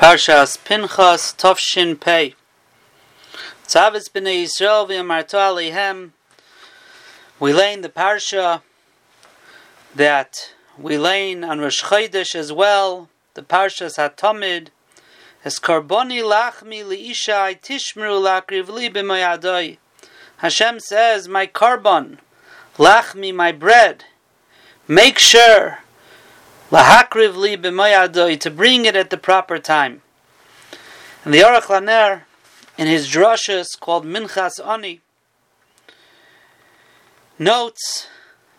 Parshas Pinchas Tovshin Pei. Tzavis b'nei Yisrael v'yamarto alehem. We lay in the parsha that we lay on Rosh Chodesh as well. The parshas Hatamid. Es karboni lachmi liishai tishmru lakriv li b'mayadoi. Hashem says, my korban, lachmi, my bread. Make sure lahakriv li b'mayadoi, to bring it at the proper time. And the Aruch Laner, in his drushes called Minchas Ani, notes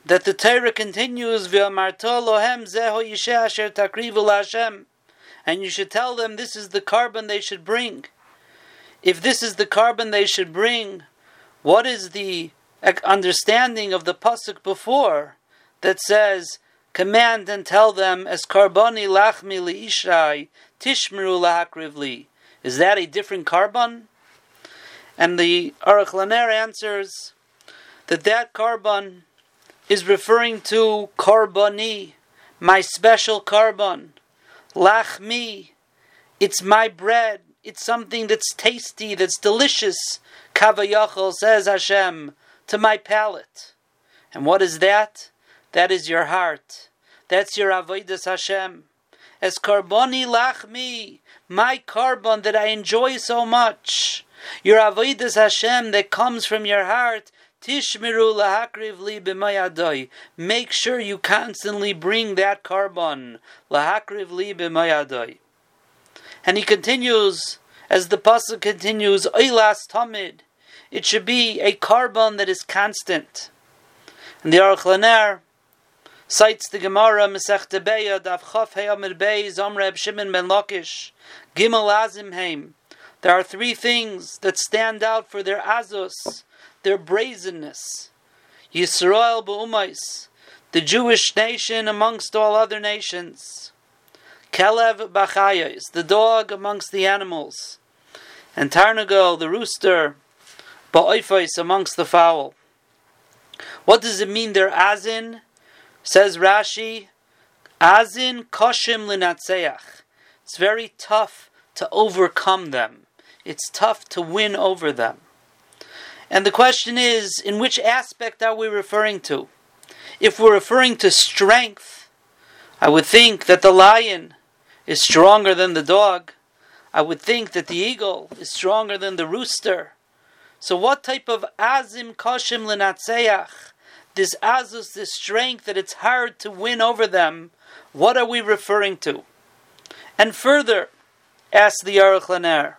that the Torah continues v'amarto lohem zeho yisheh asher takrivu and you should tell them this is the korban they should bring. If this is the korban they should bring, what is the understanding of the pasuk before that says command and tell them as karboni lachmi liishai tishmeru lahakrivli. Is that a different korban? And the Aruch Laner answers that that korban is referring to karboni, my special korban, lachmi. It's my bread. It's something that's tasty, that's delicious. Kavayachol says Hashem to my palate. And what is that? That is your heart. That's your avodas Hashem. As karboni lachmi, my korban that I enjoy so much. Your avodas Hashem that comes from your heart. Tishmiru lahakriv li b'mayadoi. Make sure you constantly bring that korban. Lahakriv li b'mayadoi. And he continues, as the pasuk continues, oilas tamid. It should be a korban that is constant. And the Aruch Laner cites the Gemara Masech Beitzah Dav Chaf Heyamir Bey Zomreb Shimon Ben Lakish Gimel Azim Heim. There are three things that stand out for their azos, their brazenness. Yisrael B'umais, the Jewish nation amongst all other nations. Kelev Bachayos, the dog amongst the animals. And Tarnagol, the rooster, Ba'oifais amongst the fowl. What does it mean they're azin? Says Rashi, Azin koshim linatseach. It's very tough to overcome them. It's tough to win over them. And the question is, in which aspect are we referring to? If we're referring to strength, I would think that the lion is stronger than the dog. I would think that the eagle is stronger than the rooster. So, what type of azim koshim lenatseach? This azus, this strength that it's hard to win over them, what are we referring to? And further, ask the Aruch Laner,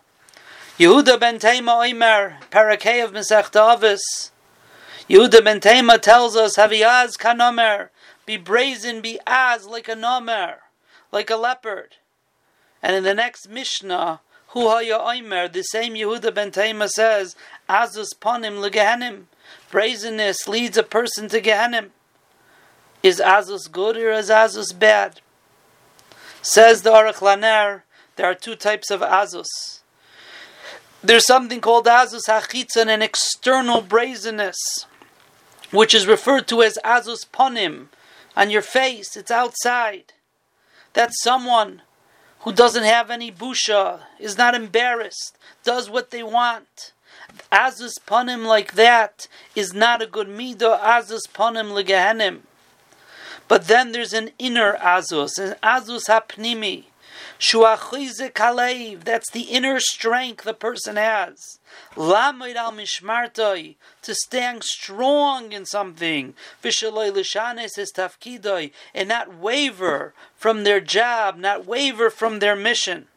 Yehuda ben Tema Oimer, Parakeh of Mesech Avis. Yehuda ben Tema tells us, Haviaz kanomer, be brazen, be as like a nomer, like a leopard. And in the next Mishnah, Hu haya the same Yehuda ben Tema says, Azus ponim legehenim, brazenness leads a person to Gehenim. Is Azus good or is Azus bad? Says the Aruch Laner, there are two types of Azus. There's something called Azus Hachitzan, an external brazenness, which is referred to as Azus Ponim, on your face, it's outside. That's someone who doesn't have any busha, is not embarrassed, does what they want. Azus panim like that is not a good midah. Azus panim legehenim. But then there's an inner azus, an azus hapnimi. Shuachize kalev. That's the inner strength the person has. Lamoid al mishmartoi. To stand strong in something. Vishaloi lishanes is tafkidoi. And not waver from their job, not waver from their mission.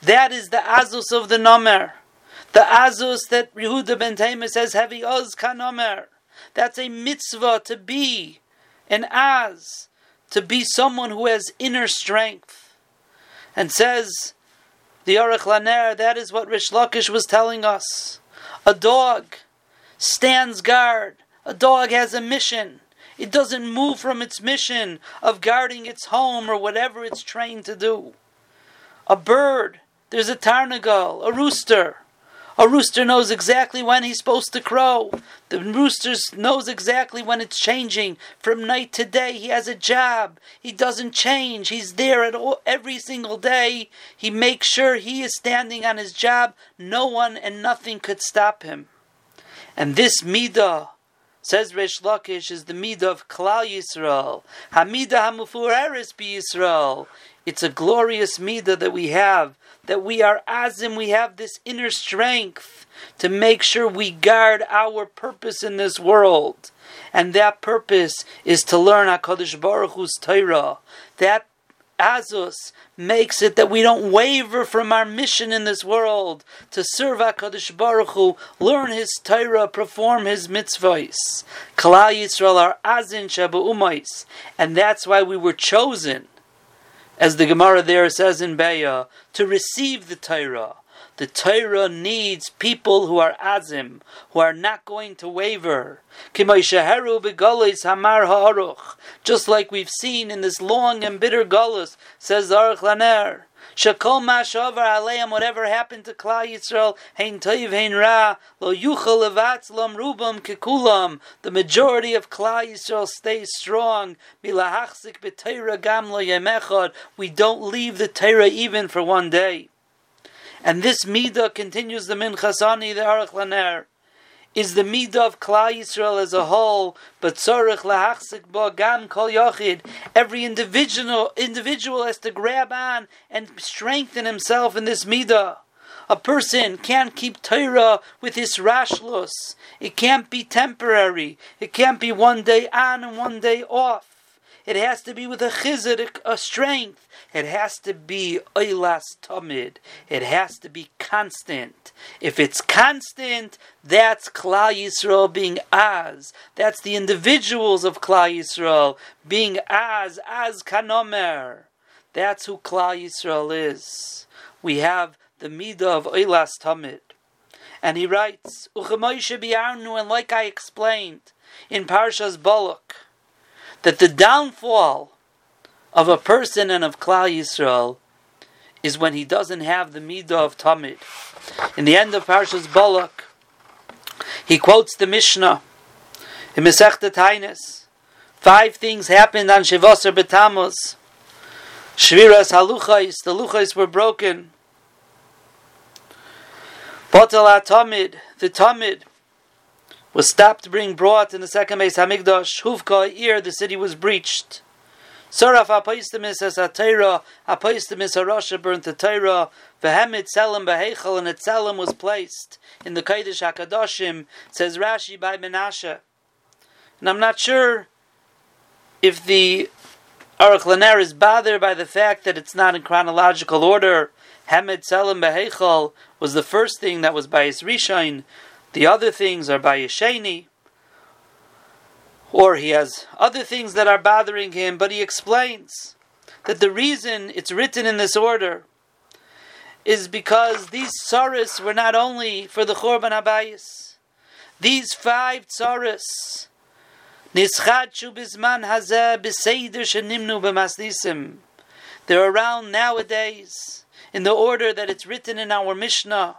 That is the azus of the nomer. The Azus that Yehuda ben Taimah says, Heavy Oz Kanomer. That's a mitzvah to be an Az, to be someone who has inner strength. And says the Aruch Laner, that is what Resh Lakish was telling us. A dog stands guard. A dog has a mission. It doesn't move from its mission of guarding its home or whatever it's trained to do. A bird, there's a tarnagal, a rooster. A rooster knows exactly when he's supposed to crow. The rooster knows exactly when it's changing. From night to day, he has a job. He doesn't change. He's there at all, every single day. He makes sure he is standing on his job. No one and nothing could stop him. And this midah, says Resh Lakish, is the midah of Klal Yisrael. Hamida hamufureris bi Yisrael. It's a glorious midah that we have that we are azim, we have this inner strength to make sure we guard our purpose in this world. And that purpose is to learn HaKadosh Baruch Hu's Torah. That Azus makes it that we don't waver from our mission in this world to serve HaKadosh Baruch Hu, learn His Torah, perform His mitzvahs. Kalal Yisrael are Azin Shabu Umais. And that's why we were chosen as the Gemara there says in Beitzah, to receive the Torah. The Torah needs people who are azim, who are not going to waver. Just like we've seen in this long and bitter gullus, says Aruch Laner. Shakol mashavar aleim, whatever happened to Klal Yisrael, hein toiv hein ra, lo yuchal levatz lom rubam kekulam. The majority of Klal Yisrael stays strong. Milahachzik b'teira gam lo yemechad. We don't leave the Torah even for one day. And this midah continues the minchasani, the Aruch Laner is the midah of Klal Yisrael as a whole, but tzorich lahachzik bo gam kol yochid. Every individual individual has to grab on and strengthen himself in this midah. A person can't keep Torah with his rashlos. It can't be temporary. It can't be one day on and one day off. It has to be with a chizit, a strength. It has to be oilas tamid. It has to be constant. If it's constant, that's Klal Yisrael being as. That's the individuals of Klal Yisrael being as, as kanomer. That's who Klal Yisrael is. We have the midah of oilas tamid. And he writes, and like I explained in Parshas Balak, that the downfall of a person and of Klal Yisrael is when he doesn't have the midah of Tamid. In the end of Parshas Balak, he quotes the Mishnah in Masechta Tainis. Five things happened on Shivasar B'Tammuz. Shviras haluchais, the luchais were broken. Batal Tamid, the Tamid, was stopped being brought in the second base Hamikdash. Huvka ear, the city was breached. Saraf apoistemis as a Torah, apoistemis Harasha burnt the Torah. Vehemit selim behechel, and Etzelim was placed in the Kodesh Hakadoshim. Says Rashi by Menashe, and I'm not sure if the Aruch Laner is bothered by the fact that it's not in chronological order. Hemet selim behechel was the first thing that was by his Rishon. The other things are by Yesheni, or he has other things that are bothering him, but he explains that the reason it's written in this order is because these tsaris were not only for the Chorban Habayis. These five tsaris, nischadshu bizman hazeh they're around nowadays in the order that it's written in our Mishnah.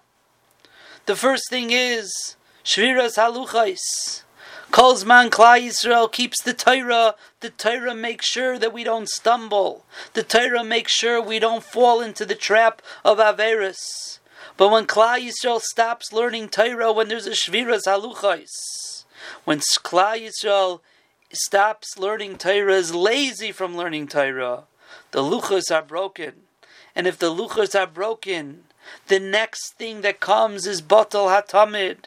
The first thing is Shviras Haluchais. Kolzman Klal Yisrael keeps the Torah. The Torah makes sure that we don't stumble. The Torah makes sure we don't fall into the trap of Averis. But when Klal Yisrael stops learning Torah, when there's a Shviras Haluchais, when Klal Yisrael stops learning Torah, is lazy from learning Torah, the Luchas are broken. And if the Luchas are broken, the next thing that comes is batal hatamid.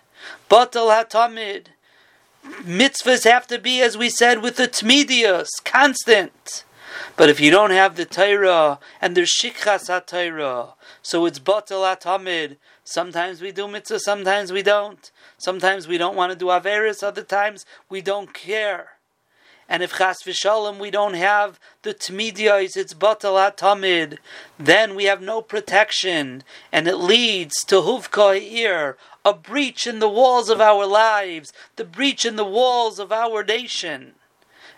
Batal hatamid. Mitzvahs have to be, as we said, with the tmidius, constant. But if you don't have the Torah and there's shikchas ha so it's batal hatamid. Sometimes we do mitzvah, sometimes we don't. Sometimes we don't want to do averis, other times we don't care. And if chas v'shalom we don't have the tmidiyos, it's batal tamid, then we have no protection, and it leads to huvka ear, a breach in the walls of our lives, the breach in the walls of our nation.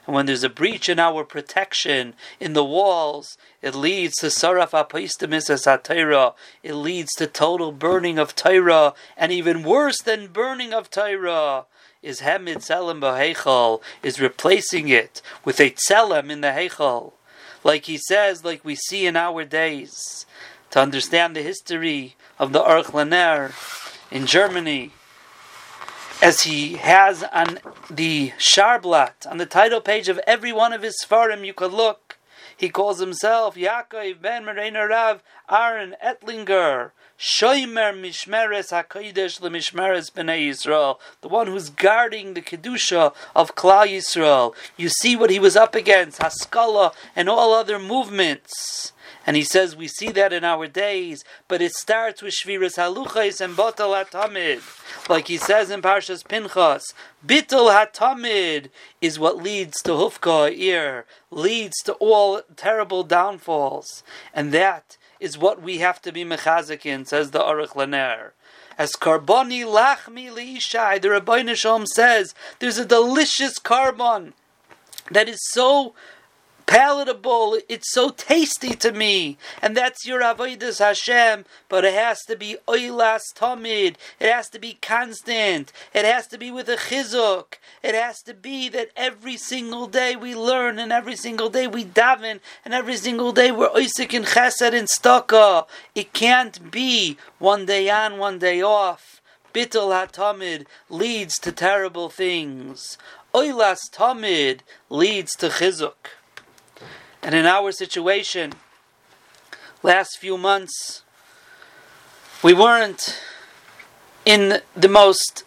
And when there's a breach in our protection in the walls, it leads to saraf apaistimis as. It leads to total burning of Torah, and even worse than burning of Torah is hemid tzelem b'heichal, is replacing it with a tzelem in the heichal. Like he says, like we see in our days. To understand the history of the Aruch LaNer in Germany, as he has on the Sharblat, on the title page of every one of his Sfarim, you could look. He calls himself Yaakov ben Merena Rav Aaron Ettlinger, Shoimer Mishmeres HaKodesh LeMishmeres B'nai Yisrael, the one who's guarding the Kedusha of Klal Yisrael. You see what he was up against, Haskalah and all other movements. And he says we see that in our days, but it starts with Shviras Haluchais and Batal Hatamid. Like he says in Parshas Pinchas, Bitul Hatamid is what leads to Hufka ear, leads to all terrible downfalls. And that is what we have to be mechazik in, says the Aruch LaNer. As karboni lachmi liishai, the Rabbi Shalom says, there's a delicious korban that is so palatable. It's so tasty to me, and that's your avodas Hashem. But it has to be oilas tamid. It has to be constant. It has to be with a chizuk. It has to be that every single day we learn, and every single day we daven, and every single day we're oisik in chesed and staka. It can't be one day on, one day off. Bittul hatamid leads to terrible things. Oilas tamid leads to chizuk. And in our situation, last few months, we weren't in the most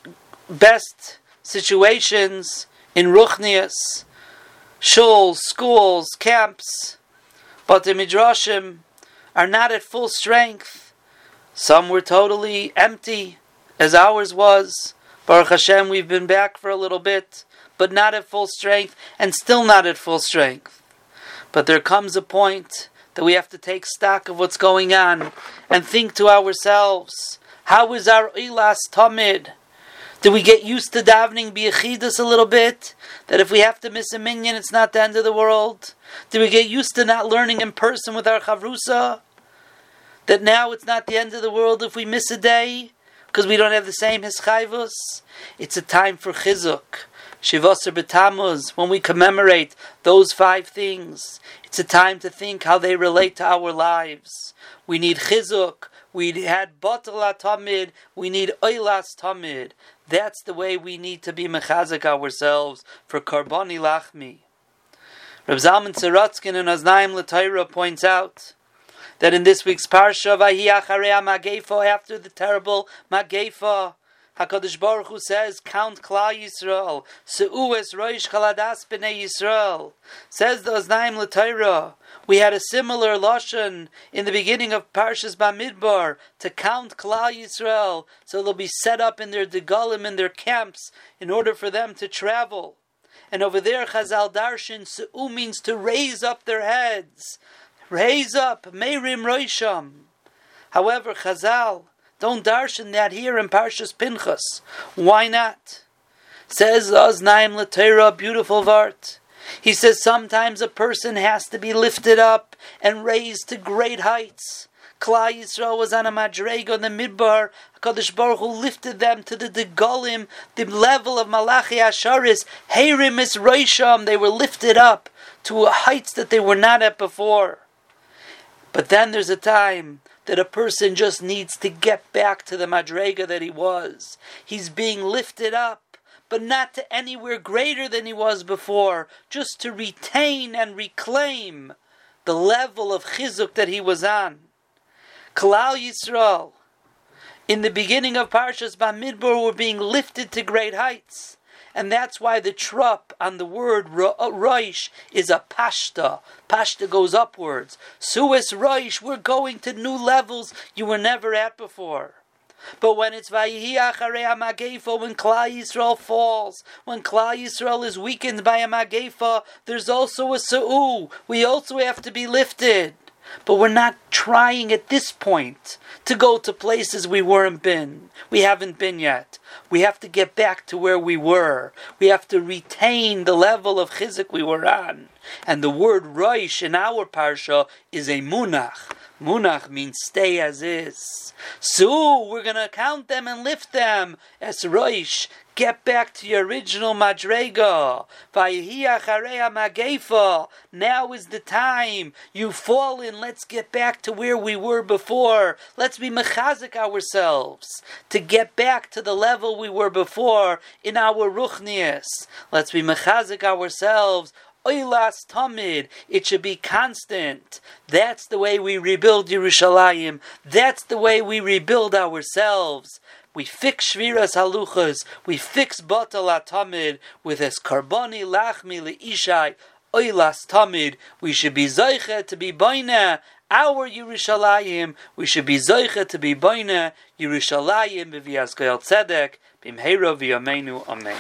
best situations in Ruchnias, shuls, schools, camps, but the midrashim are not at full strength. Some were totally empty, as ours was. Baruch Hashem, we've been back for a little bit, but not at full strength, and still not at full strength. But there comes a point that we have to take stock of what's going on and think to ourselves, how is our ilas tamid? Do we get used to davening biyachidus a little bit? That if we have to miss a minyan, it's not the end of the world? Do we get used to not learning in person with our chavrusa? That now it's not the end of the world if we miss a day? Because we don't have the same hischayvus? It's a time for chizuk. Shivasar B'Tammuz, when we commemorate those five things, it's a time to think how they relate to our lives. We need chizuk, we had batal tamid, we need oilas tamid. That's the way we need to be mechazik ourselves for karboni lachmi. Reb Zalman Sorotzkin in Oznaim L'Torah points out that in this week's parsha, Vahi Acharei after the terrible Magefa, Hakadosh Baruch Hu says, "Count Klal Yisrael, Seues Roish Chaladas Bnei Yisrael." Says the Oznaim L'Torah. We had a similar lashon in the beginning of Parshas Bamidbar to count Klal Yisrael, so they'll be set up in their degalim in their camps in order for them to travel. And over there, Chazal Darshan Seu means to raise up their heads, raise up Meirim Roisham. However, Chazal don't darshan that here in Parshas Pinchas. Why not? Says Oznaim L'Torah, beautiful vart. He says sometimes a person has to be lifted up and raised to great heights. Klal Yisrael was on a madrega on the midbar. Hakadosh Baruch Hu lifted them to the degolim, the level of Malachi Asharis. Heirim is. They were lifted up to heights that they were not at before. But then there's a time that a person just needs to get back to the madrega that he was. He's being lifted up, but not to anywhere greater than he was before, just to retain and reclaim the level of chizuk that he was on. Kalal Yisrael, in the beginning of Parshas Bamidbar, were being lifted to great heights. And that's why the trup on the word Roish uh, is a pashta. Pashta goes upwards. Suis Roish, we're going to new levels you were never at before. But when it's Vayihi Acharei Amagefa, when Klal Yisrael falls, when Klal Yisrael is weakened by a Magefa, there's also a Sa'u. We also have to be lifted. But we're not trying at this point to go to places we weren't been. We haven't been yet. We have to get back to where we were. We have to retain the level of chizik we were on. And the word roish in our parsha is a munach. Munach means stay as is. So we're going to count them and lift them as roish. Get back to your original madrega. Now is the time. You've fallen. Let's get back to where we were before. Let's be mechazik ourselves to get back to the level we were before in our ruchnias. Let's be mechazik ourselves Oilas Tamid. It should be constant. That's the way we rebuild Yerushalayim. That's the way we rebuild ourselves. We fix Shviras Haluchas. We fix Batal Tamid with Es Karboni Lachmi Leishai. Oilas Tamid. We should be Zeicha to be Baina. Our Yerushalayim. We should be Zeicha to be Baina. Yerushalayim. B'vias Goyal Tzedek. Bimheiro v'yameinu. Amen.